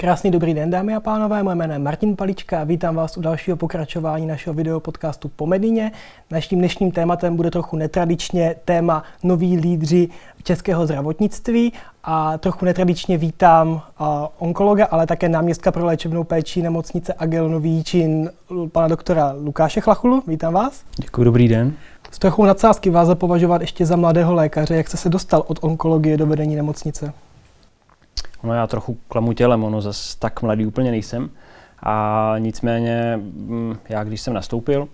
Krásný dobrý den, dámy a pánové, moje jméno je Martin Palička a vítám vás u dalšího pokračování našeho videopodcastu Po Medině. Naším dnešním tématem bude trochu netradičně téma noví lídři českého zdravotnictví a trochu netradičně vítám uh, onkologa, ale také náměstka pro léčebnou péči nemocnice Agel Nový Jíčin, pana doktora Lukáše Chlachulu. Vítám vás. Děkuji, dobrý den. Z trochu nadsázky vás považovat ještě za mladého lékaře. Jak jste se dostal od onkologie do vedení nemocnice? No já trochu klamu tělem, ono zase tak mladý úplně nejsem. A nicméně, mm, já když jsem nastoupil,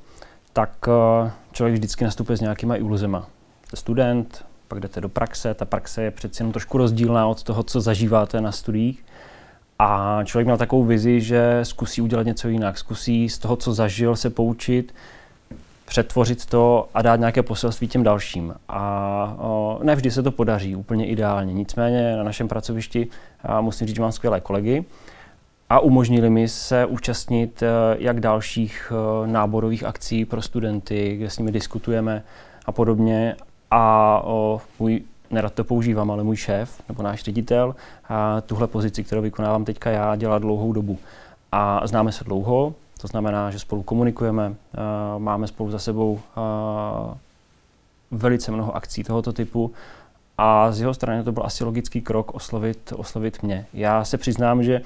tak eh, člověk vždycky nastupuje s nějakýma iluzema. Jste student, pak jdete do praxe, ta praxe je přeci jenom trošku rozdílná od toho, co zažíváte na studiích. A člověk měl takovou vizi, že zkusí udělat něco jinak, zkusí z toho, co zažil, se poučit, přetvořit to a dát nějaké poselství těm dalším. A ne vždy se to podaří úplně ideálně. Nicméně na našem pracovišti musím říct, že mám skvělé kolegy a umožnili mi se účastnit e, jak dalších e, náborových akcí pro studenty, kde s nimi diskutujeme a podobně. A můj nerad to používám, ale můj šéf nebo náš ředitel a tuhle pozici, kterou vykonávám teďka já, dělá dlouhou dobu. A známe se dlouho, to znamená, že spolu komunikujeme, eh, máme spolu za sebou eh, velice mnoho akcí tohoto typu a z jeho strany to byl asi logický krok oslovit, oslovit mě. Já se přiznám, že eh,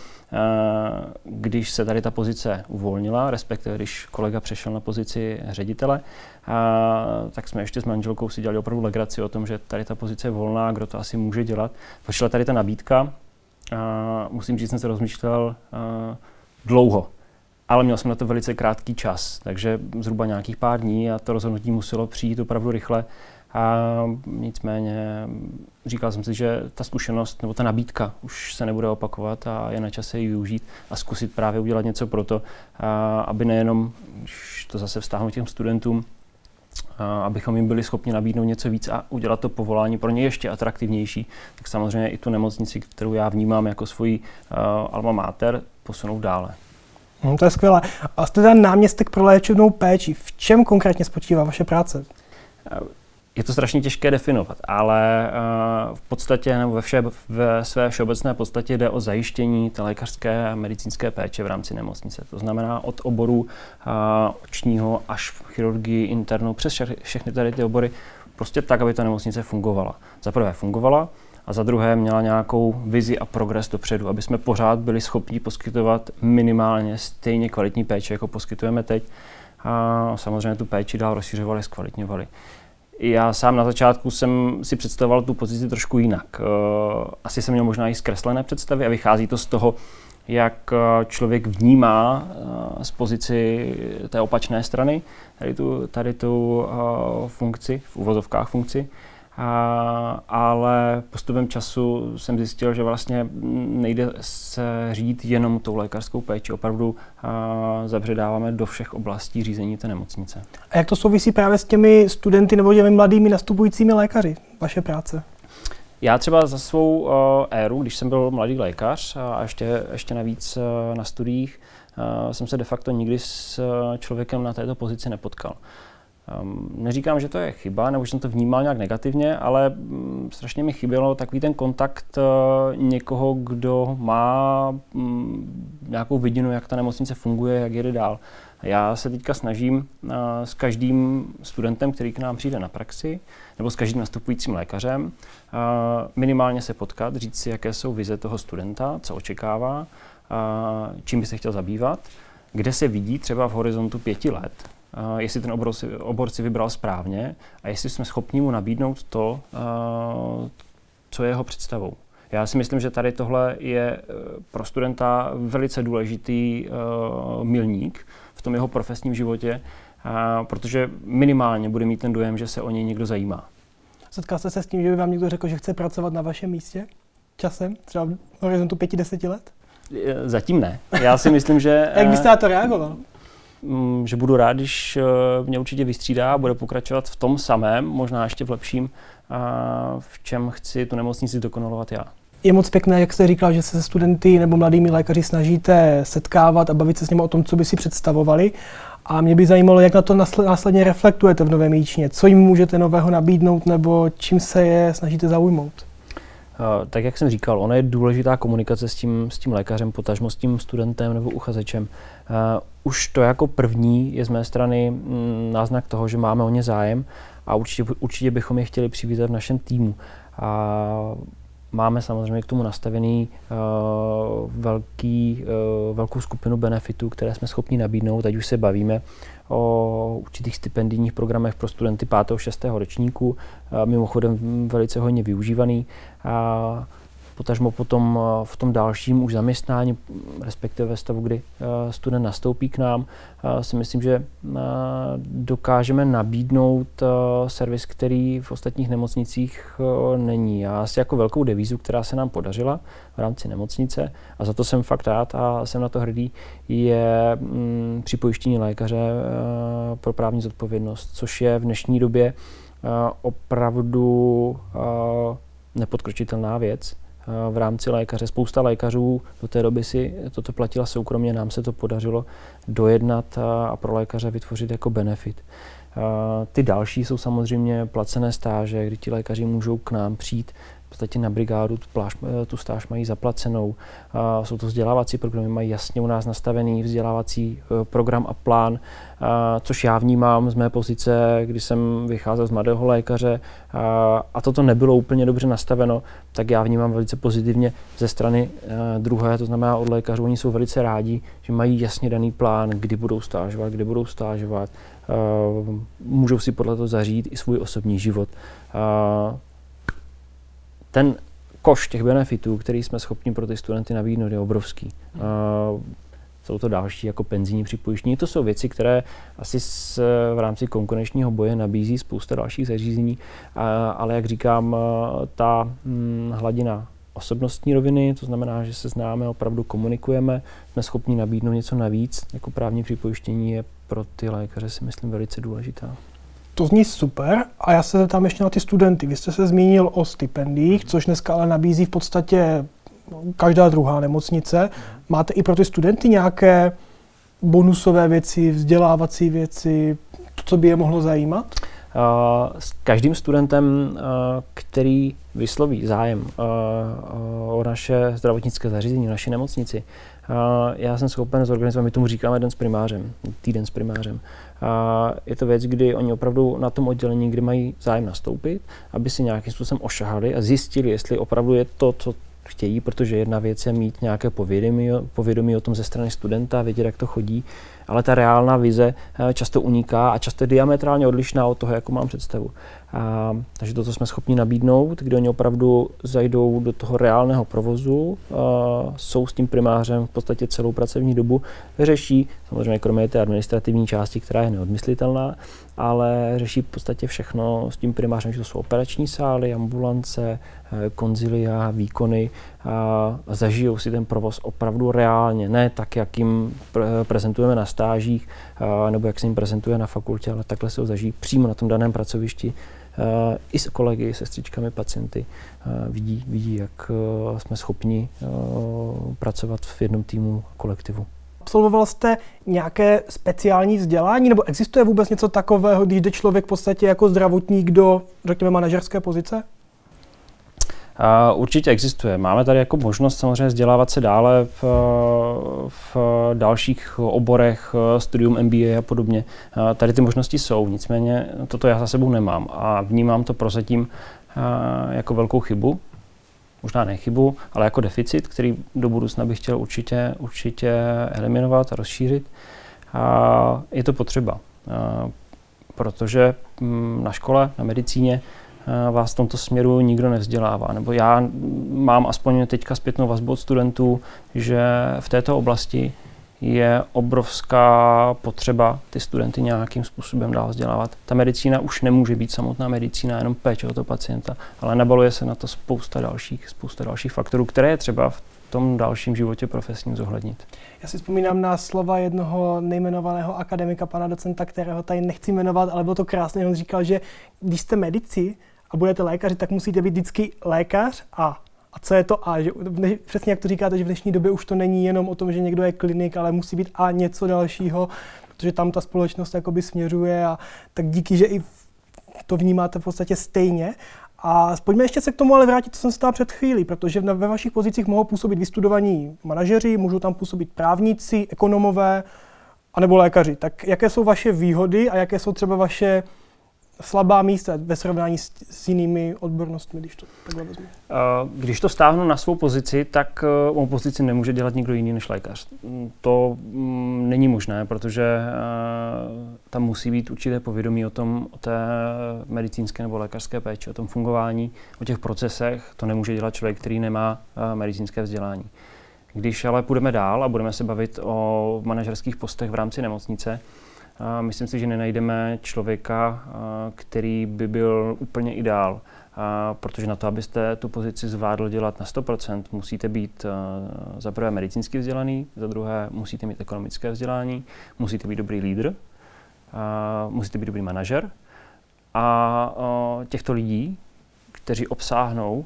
když se tady ta pozice uvolnila, respektive když kolega přešel na pozici ředitele, tak jsme ještě s manželkou si dělali opravdu legraci o tom, že tady ta pozice je volná, kdo to asi může dělat. Přišla tady ta nabídka, musím říct, že jsem se rozmýšlel dlouho, ale měl jsem na to velice krátký čas, takže zhruba nějakých pár dní a to rozhodnutí muselo přijít opravdu rychle. A nicméně říkal jsem si, že ta zkušenost nebo ta nabídka už se nebude opakovat a je na čase ji využít a zkusit právě udělat něco pro to, aby nejenom, když to zase vztáhnu těm studentům, abychom jim byli schopni nabídnout něco víc a udělat to povolání pro ně ještě atraktivnější, tak samozřejmě i tu nemocnici, kterou já vnímám jako svoji alma mater, posunout dále. Hmm, to je skvělé. A jste ten náměstek pro léčebnou péči. V čem konkrétně spočívá vaše práce? Je to strašně těžké definovat, ale uh, v podstatě nebo ve, vše, ve své všeobecné podstatě jde o zajištění té lékařské a medicínské péče v rámci nemocnice. To znamená od oboru uh, očního až v chirurgii internou přes všechny tady ty obory, prostě tak, aby ta nemocnice fungovala. Za prvé fungovala, a za druhé měla nějakou vizi a progres dopředu, aby jsme pořád byli schopni poskytovat minimálně stejně kvalitní péči, jako poskytujeme teď. A samozřejmě tu péči dál rozšiřovali, zkvalitňovali. Já sám na začátku jsem si představoval tu pozici trošku jinak. Eh, asi jsem měl možná i zkreslené představy a vychází to z toho, jak eh, člověk vnímá eh, z pozici té opačné strany tady tu, tady tu funkci, v uvozovkách funkci. A, ale postupem času jsem zjistil, že vlastně nejde se řídit jenom tou lékařskou péči. Opravdu a, zabředáváme do všech oblastí řízení té nemocnice. A jak to souvisí právě s těmi studenty nebo těmi mladými nastupujícími lékaři, vaše práce? Já třeba za svou uh, éru, když jsem byl mladý lékař a ještě, ještě navíc uh, na studiích, uh, jsem se de facto nikdy s uh, člověkem na této pozici nepotkal. Um, neříkám, že to je chyba, nebo že jsem to vnímal nějak negativně, ale um, strašně mi chybělo takový ten kontakt uh, někoho, kdo má um, nějakou vidinu, jak ta nemocnice funguje, jak jede dál. Já se teďka snažím uh, s každým studentem, který k nám přijde na praxi, nebo s každým nastupujícím lékařem, uh, minimálně se potkat, říct si, jaké jsou vize toho studenta, co očekává, čím by se chtěl zabývat, kde se vidí třeba v horizontu pěti let, Uh, jestli ten obor si, obor si vybral správně a jestli jsme schopni mu nabídnout to, uh, co je jeho představou. Já si myslím, že tady tohle je uh, pro studenta velice důležitý uh, milník v tom jeho profesním životě, uh, protože minimálně bude mít ten dojem, že se o něj někdo zajímá. Setkal jste se s tím, že by vám někdo řekl, že chce pracovat na vašem místě časem, třeba v horizontu pěti, deseti let? Zatím ne. Já si myslím, že... Jak byste na to reagoval? Mm, že budu rád, když eh, mě určitě vystřídá a bude pokračovat v tom samém, možná ještě v lepším, v čem chci tu nemocnici dokonalovat já. Je moc pěkné, jak jste říkal, že se se studenty nebo mladými lékaři snažíte setkávat a bavit se s nimi o tom, co by si představovali. A mě by zajímalo, jak na to následně reflektujete v Novém Jíčně. Co jim můžete nového nabídnout nebo čím se je snažíte zaujmout? tak jak jsem říkal, ona je důležitá komunikace s tím, s tím lékařem, potažmo s tím studentem nebo uchazečem. Už to jako první je z mé strany mm, náznak toho, že máme o ně zájem a určitě, určitě bychom je chtěli přivítat v našem týmu. A máme samozřejmě k tomu nastavený uh, velký, uh, velkou skupinu benefitů, které jsme schopni nabídnout. Ať už se bavíme o určitých stipendijních programech pro studenty 5. a 6. ročníku, uh, mimochodem velice hodně využívaný. Uh, potažmo potom eh, v tom dalším už zaměstnání, respektive ve stavu, kdy eh, student nastoupí k nám, eh, si myslím, že dokážeme nabídnout servis, který v ostatních nemocnicích není. Já asi jako velkou devízu, která se nám podařila v rámci nemocnice, a za to jsem fakt rád a jsem na to hrdý, je mm, připojištění lékaře pro právní zodpovědnost, což je v dnešní době opravdu nepodkročitelná věc v rámci lékaře. Spousta lékařů do té doby si toto platila soukromně, nám se to podařilo dojednat a pro lékaře vytvořit jako benefit. Ty další jsou samozřejmě placené stáže, kdy ti lékaři můžou k nám přijít podstatě na brigádu tu, pláž, tu stáž mají zaplacenou. Jsou to vzdělávací programy, mají jasně u nás nastavený vzdělávací e, program a plán, což já vnímám z mé pozice, kdy jsem vycházel z mladého lékaře a toto nebylo úplně dobře nastaveno, tak já vnímám velice pozitivně ze strany e, druhé, to znamená od lékařů. Oni jsou velice rádi, že mají jasně daný plán, kdy budou stážovat, kdy budou stážovat, můžou si podle toho zařídit i svůj osobní život ten koš těch benefitů, který jsme schopni pro ty studenty nabídnout, je obrovský. Uh, jsou to další jako penzijní připojištění. To jsou věci, které asi s, v rámci konkurenčního boje nabízí spousta dalších zařízení, uh, ale jak říkám, uh, ta hm, hladina osobnostní roviny, to znamená, že se známe, opravdu komunikujeme, jsme schopni nabídnout něco navíc, jako právní připojištění je pro ty lékaře si myslím velice důležitá. To zní super a já se zeptám ještě na ty studenty. Vy jste se zmínil o stipendiích, což dneska ale nabízí v podstatě každá druhá nemocnice. Máte i pro ty studenty nějaké bonusové věci, vzdělávací věci, to, co by je mohlo zajímat? S každým studentem, který vysloví zájem o naše zdravotnické zařízení, o naši nemocnici, já jsem schopen zorganizovat, my tomu říkáme den s primářem, týden s primářem. Je to věc, kdy oni opravdu na tom oddělení, kdy mají zájem nastoupit, aby si nějakým způsobem ošahali a zjistili, jestli opravdu je to, co chtějí, protože jedna věc je mít nějaké povědomí, povědomí o tom ze strany studenta, vědět, jak to chodí, ale ta reálná vize eh, často uniká a často je diametrálně odlišná od toho, jakou mám představu. A, takže to, co jsme schopni nabídnout, kdy oni opravdu zajdou do toho reálného provozu, a, jsou s tím primářem v podstatě celou pracovní dobu, řeší, samozřejmě kromě té administrativní části, která je neodmyslitelná, ale řeší v podstatě všechno s tím primářem, že to jsou operační sály, ambulance, eh, konzilia, výkony a zažijou si ten provoz opravdu reálně, ne tak, jak jim prezentujeme na stážích nebo jak se jim prezentuje na fakultě, ale takhle se ho zažijí přímo na tom daném pracovišti i s kolegy, sestřičkami, pacienty vidí, vidí, jak jsme schopni pracovat v jednom týmu kolektivu. Absolvoval jste nějaké speciální vzdělání, nebo existuje vůbec něco takového, když jde člověk v podstatě jako zdravotník do, řekněme, manažerské pozice? Určitě existuje. Máme tady jako možnost samozřejmě vzdělávat se dále v, v dalších oborech, studium MBA a podobně. Tady ty možnosti jsou, nicméně toto já za sebou nemám a vnímám to prozatím jako velkou chybu, možná ne chybu, ale jako deficit, který do budoucna bych chtěl určitě, určitě eliminovat a rozšířit. A je to potřeba, protože mm, na škole, na medicíně vás v tomto směru nikdo nevzdělává. Nebo já mám aspoň teďka zpětnou vazbu od studentů, že v této oblasti je obrovská potřeba ty studenty nějakým způsobem dál vzdělávat. Ta medicína už nemůže být samotná medicína, jenom péče o toho pacienta, ale nabaluje se na to spousta dalších, spousta dalších faktorů, které je třeba v tom dalším životě profesním zohlednit. Já si vzpomínám na slova jednoho nejmenovaného akademika, pana docenta, kterého tady nechci jmenovat, ale bylo to krásné. On říkal, že když jste medici a budete lékaři, tak musíte být vždycky lékař a a co je to A? Že, přesně jak to říkáte, že v dnešní době už to není jenom o tom, že někdo je klinik, ale musí být A něco dalšího, protože tam ta společnost jakoby směřuje a tak díky, že i to vnímáte v podstatě stejně. A pojďme ještě se k tomu ale vrátit, co jsem se před chvílí, protože ve vašich pozicích mohou působit vystudovaní manažeři, můžou tam působit právníci, ekonomové, anebo lékaři. Tak jaké jsou vaše výhody a jaké jsou třeba vaše slabá místa ve srovnání s, s jinými odbornostmi, když to takhle vezmu? Eh, když to stáhnu na svou pozici, tak eh, mou pozici nemůže dělat nikdo jiný než lékař. Mm, to mm, není možné, protože eh, tam musí být určité povědomí o tom, o té medicínské nebo lékařské péči, o tom fungování, o těch procesech. To nemůže dělat člověk, který nemá medicínské vzdělání. Když ale půjdeme dál a budeme se bavit o manažerských postech v rámci nemocnice, Myslím si, že nenajdeme člověka, který by byl úplně ideál, protože na to, abyste tu pozici zvládl dělat na 100%, musíte být za prvé medicínsky vzdělaný, za druhé musíte mít ekonomické vzdělání, musíte být dobrý lídr, musíte být dobrý manažer. A těchto lidí, kteří obsáhnou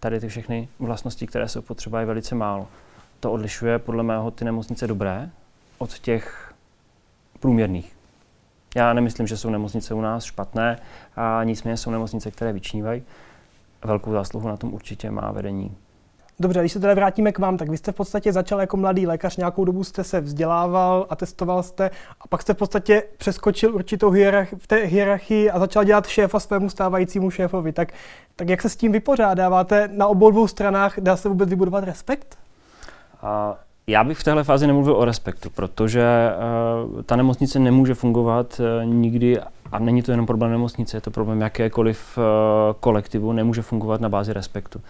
tady ty všechny vlastnosti, které jsou potřeba, je velice málo. To odlišuje podle mého ty nemocnice dobré od těch průměrných. Já nemyslím, že jsou nemocnice u nás špatné, a nicméně jsou nemocnice, které vyčnívají. Velkou zásluhu na tom určitě má vedení. Dobře, když se teda vrátíme k vám, tak vy jste v podstatě začal jako mladý lékař, nějakou dobu jste se vzdělával a testoval jste a pak jste v podstatě přeskočil určitou hierarchii, v té hierarchii a začal dělat šéfa svému stávajícímu šéfovi. Tak, tak jak se s tím vypořádáváte? Na obou dvou stranách dá se vůbec vybudovat respekt? A já bych v téhle fázi nemluvil o respektu, protože uh, ta nemocnice nemůže fungovat uh, nikdy, a není to jenom problém nemocnice, je to problém jakékoliv uh, kolektivu, nemůže fungovat na bázi respektu.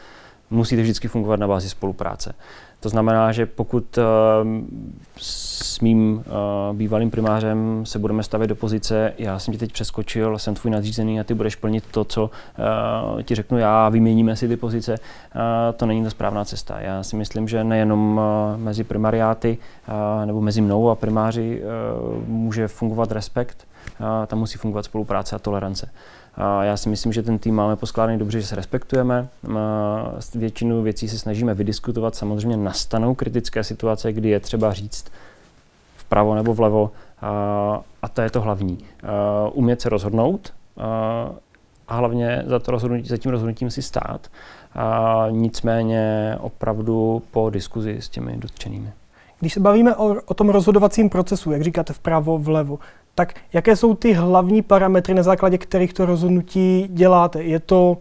Musíte vždycky fungovat na bázi spolupráce. To znamená, že pokud uh, s mým uh, bývalým primářem se budeme stavět do pozice, já jsem ti teď přeskočil, jsem tvůj nadřízený a ty budeš plnit to, co uh, ti řeknu já, vyměníme si ty pozice, to není ta správná cesta. Já si myslím, že nejenom mezi primariáty nebo mezi mnou a primáři může fungovat respekt, tam musí fungovat spolupráce a tolerance. Já si myslím, že ten tým máme poskládaný dobře, že se respektujeme. Většinu věcí se snažíme vydiskutovat. Samozřejmě nastanou kritické situace, kdy je třeba říct vpravo nebo vlevo. A to je to hlavní. Umět se rozhodnout a hlavně za, to rozhodnutí, za tím rozhodnutím si stát. A nicméně opravdu po diskuzi s těmi dotčenými. Když se bavíme o, o tom rozhodovacím procesu, jak říkáte vpravo, vlevo, tak jaké jsou ty hlavní parametry, na základě kterých to rozhodnutí děláte? Je to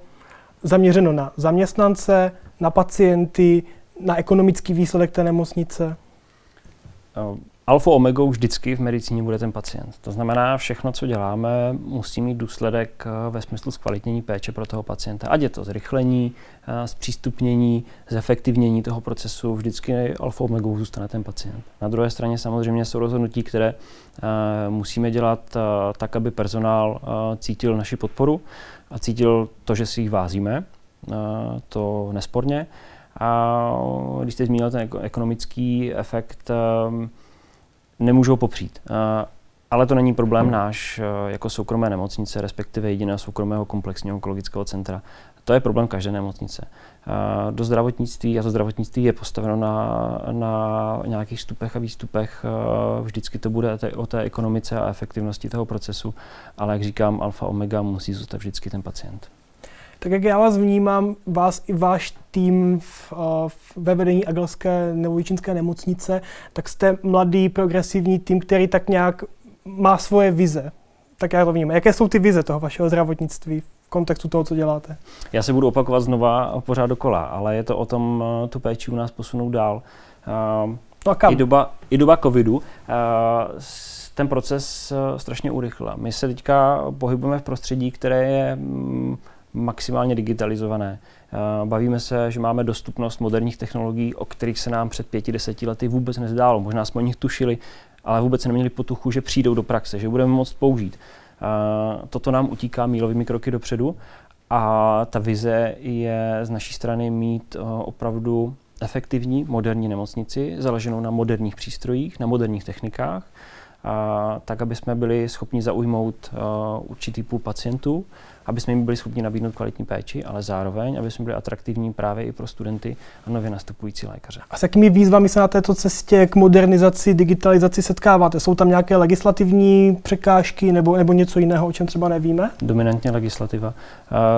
zaměřeno na zaměstnance, na pacienty, na ekonomický výsledek té nemocnice? Alfa omegou vždycky v medicíně bude ten pacient. To znamená, všechno, co děláme, musí mít důsledek eh, ve smyslu zkvalitnění péče pro toho pacienta. Ať je to zrychlení, eh, zpřístupnění, zefektivnění toho procesu, vždycky alfa omegou zůstane ten pacient. Na druhé straně samozřejmě jsou rozhodnutí, které eh, musíme dělat tak, aby personál cítil naši podporu a cítil to, že si jich vázíme, to nesporně. A když jste zmínil ten ekonomický efekt, nemůžou popřít. Eh, ale to není problém náš eh, jako soukromé nemocnice, respektive jediného soukromého komplexního onkologického centra. To je problém každé nemocnice. Eh, do zdravotnictví, a to zdravotnictví je postaveno na, na nějakých stupech a výstupech, vždycky to bude o té ekonomice a efektivnosti toho procesu, ale jak říkám, alfa omega musí zůstat vždycky ten pacient. Tak jak já vás vnímám, vás i váš tým v, v, ve vedení Agelské nebo Čínské nemocnice, tak jste mladý, progresivní tým, který tak nějak má svoje vize. Tak já to vnímám. Jaké jsou ty vize toho vašeho zdravotnictví v kontextu toho, co děláte? Já se budu opakovat znova pořád dokola, ale je to o tom uh, tu péči u nás posunout dál. Uh, no a kam? I doba, I doba covidu uh, ten proces strašně urychlila. My se teďka pohybujeme v prostředí, které je um, maximálně digitalizované. Eh, bavíme se, že máme dostupnost moderních technologií, o kterých se nám před pěti, deseti lety vůbec nezdálo. Možná jsme o nich tušili, ale vůbec neměli potuchu, že přijdou do praxe, že budeme moct použít. Eh, toto nám utíká mílovými kroky dopředu a ta vize je z naší strany mít eh, opravdu efektivní moderní nemocnici, založenou na moderních přístrojích, na moderních technikách, a tak, aby jsme byli schopni zaujmout určitý půl pacientů aby jsme jim byli schopni nabídnout kvalitní péči, ale zároveň, aby jsme byli atraktivní právě i pro studenty a nově nastupující lékaře. A s jakými výzvami se na této cestě k modernizaci, digitalizaci setkáváte? Jsou tam nějaké legislativní překážky nebo, nebo něco jiného, o čem třeba nevíme? Dominantně legislativa.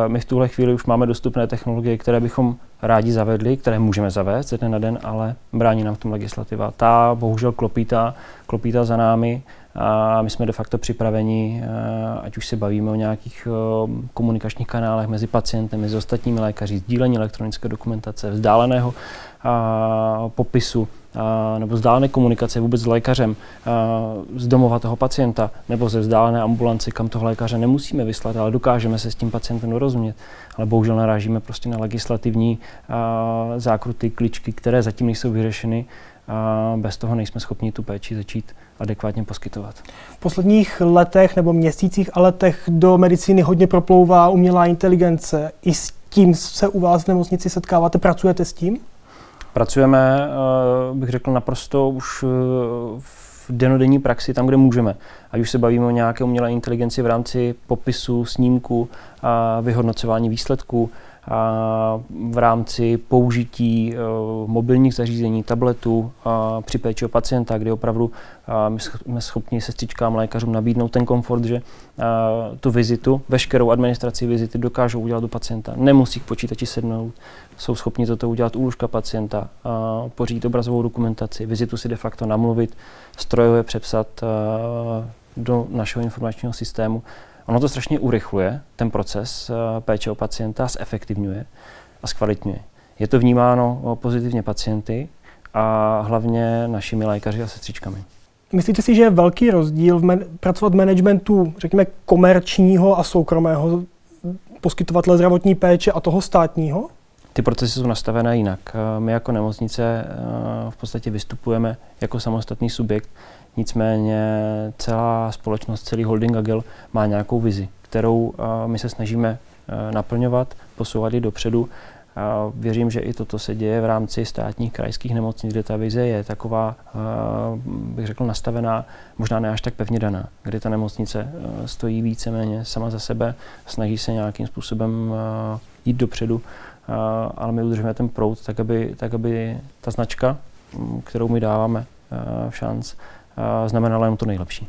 My v tuhle chvíli už máme dostupné technologie, které bychom rádi zavedli, které můžeme zavést ze dne na den, ale brání nám v tom legislativa. Ta bohužel klopítá, klopítá za námi a my jsme de facto připraveni, ať už se bavíme o nějakých komunikačních kanálech mezi pacientem, mezi ostatními lékaři, sdílení elektronické dokumentace, vzdáleného popisu nebo vzdálené komunikace vůbec s lékařem z domova toho pacienta nebo ze vzdálené ambulance, kam toho lékaře nemusíme vyslat, ale dokážeme se s tím pacientem dorozumět. Ale bohužel narážíme prostě na legislativní zákruty, kličky, které zatím nejsou vyřešeny a bez toho nejsme schopni tu péči začít adekvátně poskytovat. V posledních letech nebo měsících a letech do medicíny hodně proplouvá umělá inteligence. I s tím se u vás v nemocnici setkáváte, pracujete s tím? Pracujeme, eh, bych řekl, naprosto už eh, v denodenní praxi tam, kde můžeme. Ať už se bavíme o nějaké umělé inteligenci v rámci popisu, snímku, a vyhodnocování výsledků, v rámci použití e, mobilních zařízení, tabletů při péči o pacienta, kdy opravdu my jsme schopni sestřičkám, lékařům nabídnout ten komfort, že tu vizitu, veškerou administraci vizity dokážou udělat do pacienta. Nemusí k počítači sednout, jsou schopni toto udělat u lůžka pacienta, pořídit obrazovou dokumentaci, vizitu si de facto namluvit, strojově přepsat do našeho informačního systému Ono to strašně urychluje ten proces eh, péče o pacienta, zefektivňuje a zkvalitňuje. Je to vnímáno eh, pozitivně pacienty a hlavně našimi lékaři a sestřičkami. Myslíte si, že je velký rozdíl v man- pracovat v managementu, řekněme, komerčního a soukromého poskytovatele zdravotní péče a toho státního? Ty procesy jsou nastavené jinak. Eh, my jako nemocnice v podstatě vystupujeme jako samostatný subjekt, Nicméně celá společnost, celý holding Agil má nějakou vizi, kterou my se snažíme naplňovat, posouvat ji dopředu. A věřím, že i toto se děje v rámci státních krajských nemocnic, kde ta vize je taková, bych řekl, nastavená, možná ne až tak pevně daná, kde ta nemocnice stojí víceméně sama za sebe, snaží se nějakým způsobem jít dopředu, ale my udržujeme ten proud, tak aby, tak aby ta značka, kterou my dáváme v šanc, znamenalo jen to nejlepší.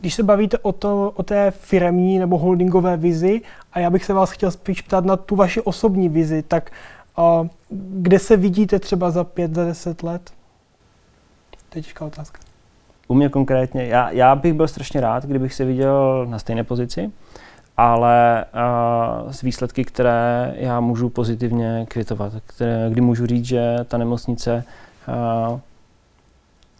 Když se bavíte o, to, o té firemní nebo holdingové vizi, a já bych se vás chtěl spíš ptát na tu vaši osobní vizi, tak uh, kde se vidíte třeba za pět, za deset let? To je těžká otázka. U mě konkrétně, já, já bych byl strašně rád, kdybych se viděl na stejné pozici, ale uh, s výsledky, které já můžu pozitivně kvitovat, které, kdy můžu říct, že ta nemocnice uh,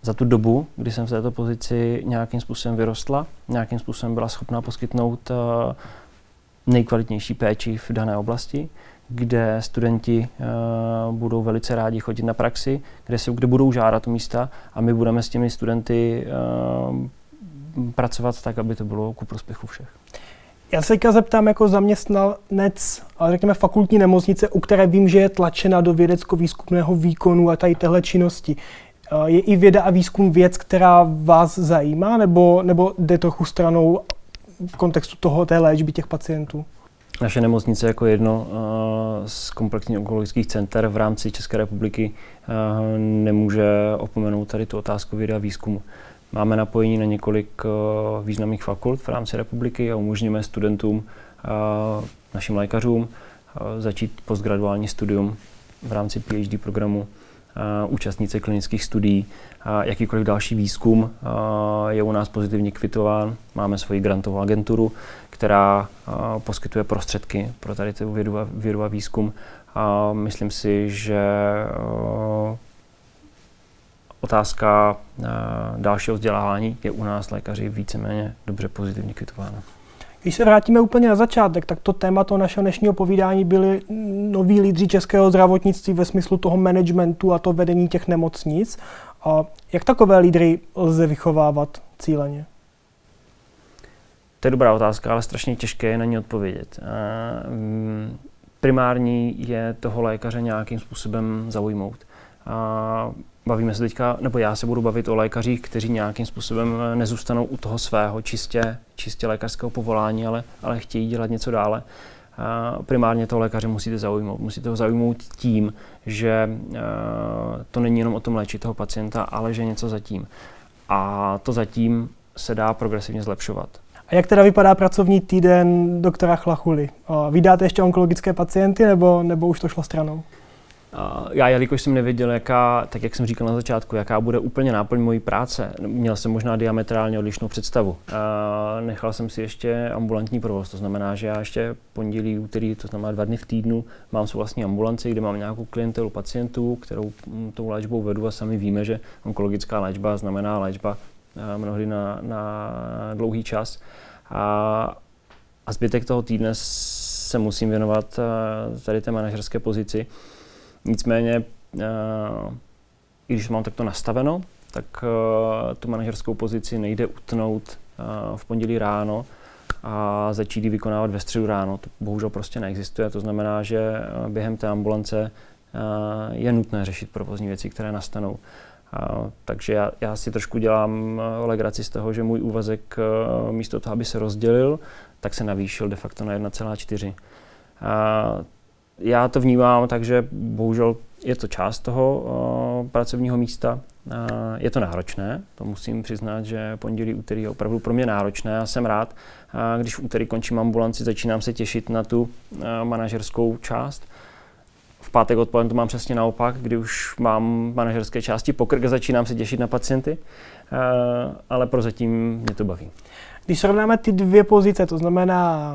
za tu dobu, kdy jsem v této pozici nějakým způsobem vyrostla, nějakým způsobem byla schopná poskytnout uh, nejkvalitnější péči v dané oblasti, kde studenti uh, budou velice rádi chodit na praxi, kde, se, kde budou žádat místa a my budeme s těmi studenty uh, pracovat tak, aby to bylo ku prospěchu všech. Já se teďka zeptám jako zaměstnanec, ale řekněme fakultní nemocnice, u které vím, že je tlačena do vědecko-výzkumného výkonu a tady téhle činnosti. Je i věda a výzkum věc, která vás zajímá, nebo, nebo jde trochu stranou v kontextu toho, té léčby těch pacientů? Naše nemocnice jako jedno z komplexních onkologických center v rámci České republiky nemůže opomenout tady tu otázku vědy a výzkumu. Máme napojení na několik významných fakult v rámci republiky a umožňujeme studentům, našim lékařům, začít postgraduální studium v rámci PhD programu účastnice klinických studií, jakýkoliv další výzkum je u nás pozitivně kvitován. Máme svoji grantovou agenturu, která poskytuje prostředky pro tady tu vědu a, vědu a výzkum. A myslím si, že otázka dalšího vzdělávání je u nás lékaři víceméně dobře pozitivně kvitována. Když se vrátíme úplně na začátek, tak to téma toho našeho dnešního povídání byly noví lídři českého zdravotnictví ve smyslu toho managementu a to vedení těch nemocnic. A jak takové lídry lze vychovávat cíleně? To je dobrá otázka, ale strašně těžké je na ní odpovědět. Primární je toho lékaře nějakým způsobem zaujmout. Bavíme se teďka, nebo já se budu bavit o lékařích, kteří nějakým způsobem nezůstanou u toho svého čistě, čistě lékařského povolání, ale, ale chtějí dělat něco dále. Primárně toho lékaře musíte zaujmout. Musíte ho zaujmout tím, že to není jenom o tom léčit toho pacienta, ale že něco zatím. A to zatím se dá progresivně zlepšovat. A jak teda vypadá pracovní týden doktora Chlachuly? Vydáte ještě onkologické pacienty nebo, nebo už to šlo stranou? Já, jelikož jsem nevěděl, jaká, tak jak jsem říkal na začátku, jaká bude úplně náplň mojí práce, měl jsem možná diametrálně odlišnou představu. Nechal jsem si ještě ambulantní provoz, to znamená, že já ještě pondělí, úterý, to znamená dva dny v týdnu, mám svou vlastní ambulanci, kde mám nějakou klientelu pacientů, kterou mm, tou léčbou vedu a sami víme, že onkologická léčba znamená léčba mnohdy na, na dlouhý čas. A, a zbytek toho týdne se musím věnovat tady té manažerské pozici. Nicméně, i když mám takto nastaveno, tak tu manažerskou pozici nejde utnout v pondělí ráno a začít ji vykonávat ve středu ráno. To bohužel prostě neexistuje. To znamená, že během té ambulance je nutné řešit provozní věci, které nastanou. A, takže já, já si trošku dělám eh, legraci z toho, že můj úvazek eh, místo toho, aby se rozdělil, tak se navýšil de facto na 1,4. Já to vnímám tak, že bohužel je to část toho uh, pracovního místa. Uh, je to náročné, to musím přiznat, že pondělí, úterý je opravdu pro mě náročné. Já jsem rád, uh, když v úterý končím ambulanci, začínám se těšit na tu uh, manažerskou část v pátek odpoledne to mám přesně naopak, kdy už mám manažerské části pokrk a začínám se těšit na pacienty, eh, ale prozatím mě to baví. Když srovnáme ty dvě pozice, to znamená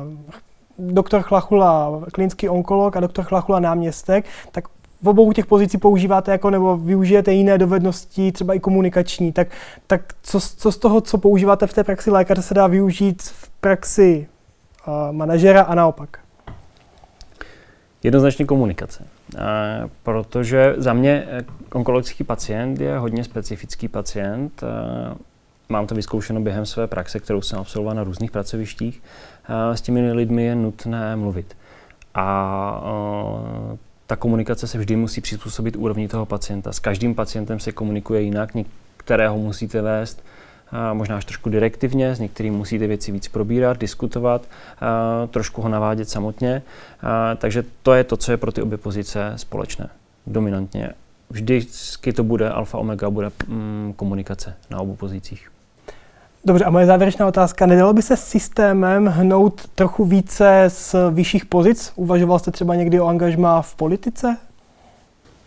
doktor Chlachula, klinický onkolog a doktor Chlachula náměstek, tak v obou těch pozicí používáte jako nebo využijete jiné dovednosti, třeba i komunikační, tak, tak co, co z toho, co používáte v té praxi lékaře, se dá využít v praxi uh, manažera a naopak? Jednoznačně komunikace. Protože za mě eh, onkologický pacient je hodně specifický pacient. Mám to vyzkoušeno během své praxe, kterou jsem absolvoval na různých pracovištích. S těmi lidmi je nutné mluvit. A ta komunikace se vždy musí přizpůsobit úrovni toho pacienta. S každým pacientem se komunikuje jinak, některého musíte vést možná až trošku direktivně, s některým musíte věci víc probírat, diskutovat, trošku ho navádět samotně. Takže to je to, co je pro ty obě pozice společné, dominantně. Vždycky to bude alfa omega, bude mm, komunikace na obou pozicích. Dobře, a moje závěrečná otázka. Nedalo by se systémem hnout trochu více z vyšších pozic? Uvažoval jste třeba někdy o angažmá v politice?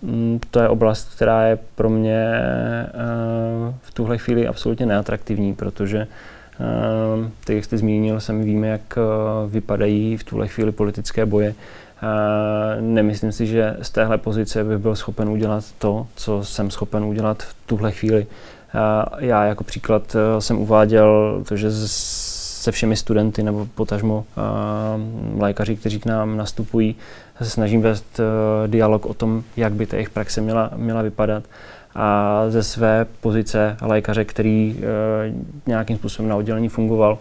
Mm, to je oblast, která je pro mě eh, v tuhle chvíli absolutně neatraktivní, protože eh, tak jak jste zmínil, sami víme, jak eh, vypadají v tuhle chvíli politické boje. Nemyslím si, že z téhle pozice bych byl schopen udělat to, co jsem schopen udělat v tuhle chvíli. Já jako příklad jsem uváděl to, že se všemi studenty nebo potažmo lékaři, kteří k nám nastupují, se snažím vést dialog o tom, jak by ta jejich praxe měla, měla vypadat. A ze své pozice lékaře, který nějakým způsobem na oddělení fungoval,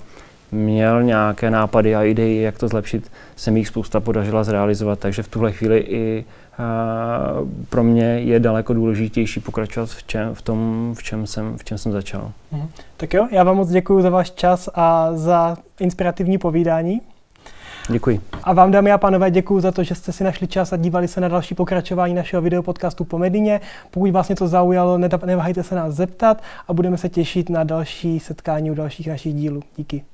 měl nějaké nápady a idei, jak to zlepšit, se mi jich spousta podařila zrealizovat, takže v tuhle chvíli i uh, pro mě je daleko důležitější pokračovat v, čem, v tom, v čem, jsem, v čem jsem začal. Mhm. Tak jo, já vám moc děkuji za váš čas a za inspirativní povídání. Děkuji. A vám, dámy a pánové, děkuji za to, že jste si našli čas a dívali se na další pokračování našeho videopodcastu po Medině. Pokud vás něco zaujalo, neváhejte se nás zeptat a budeme se těšit na další setkání u dalších našich dílů. Díky.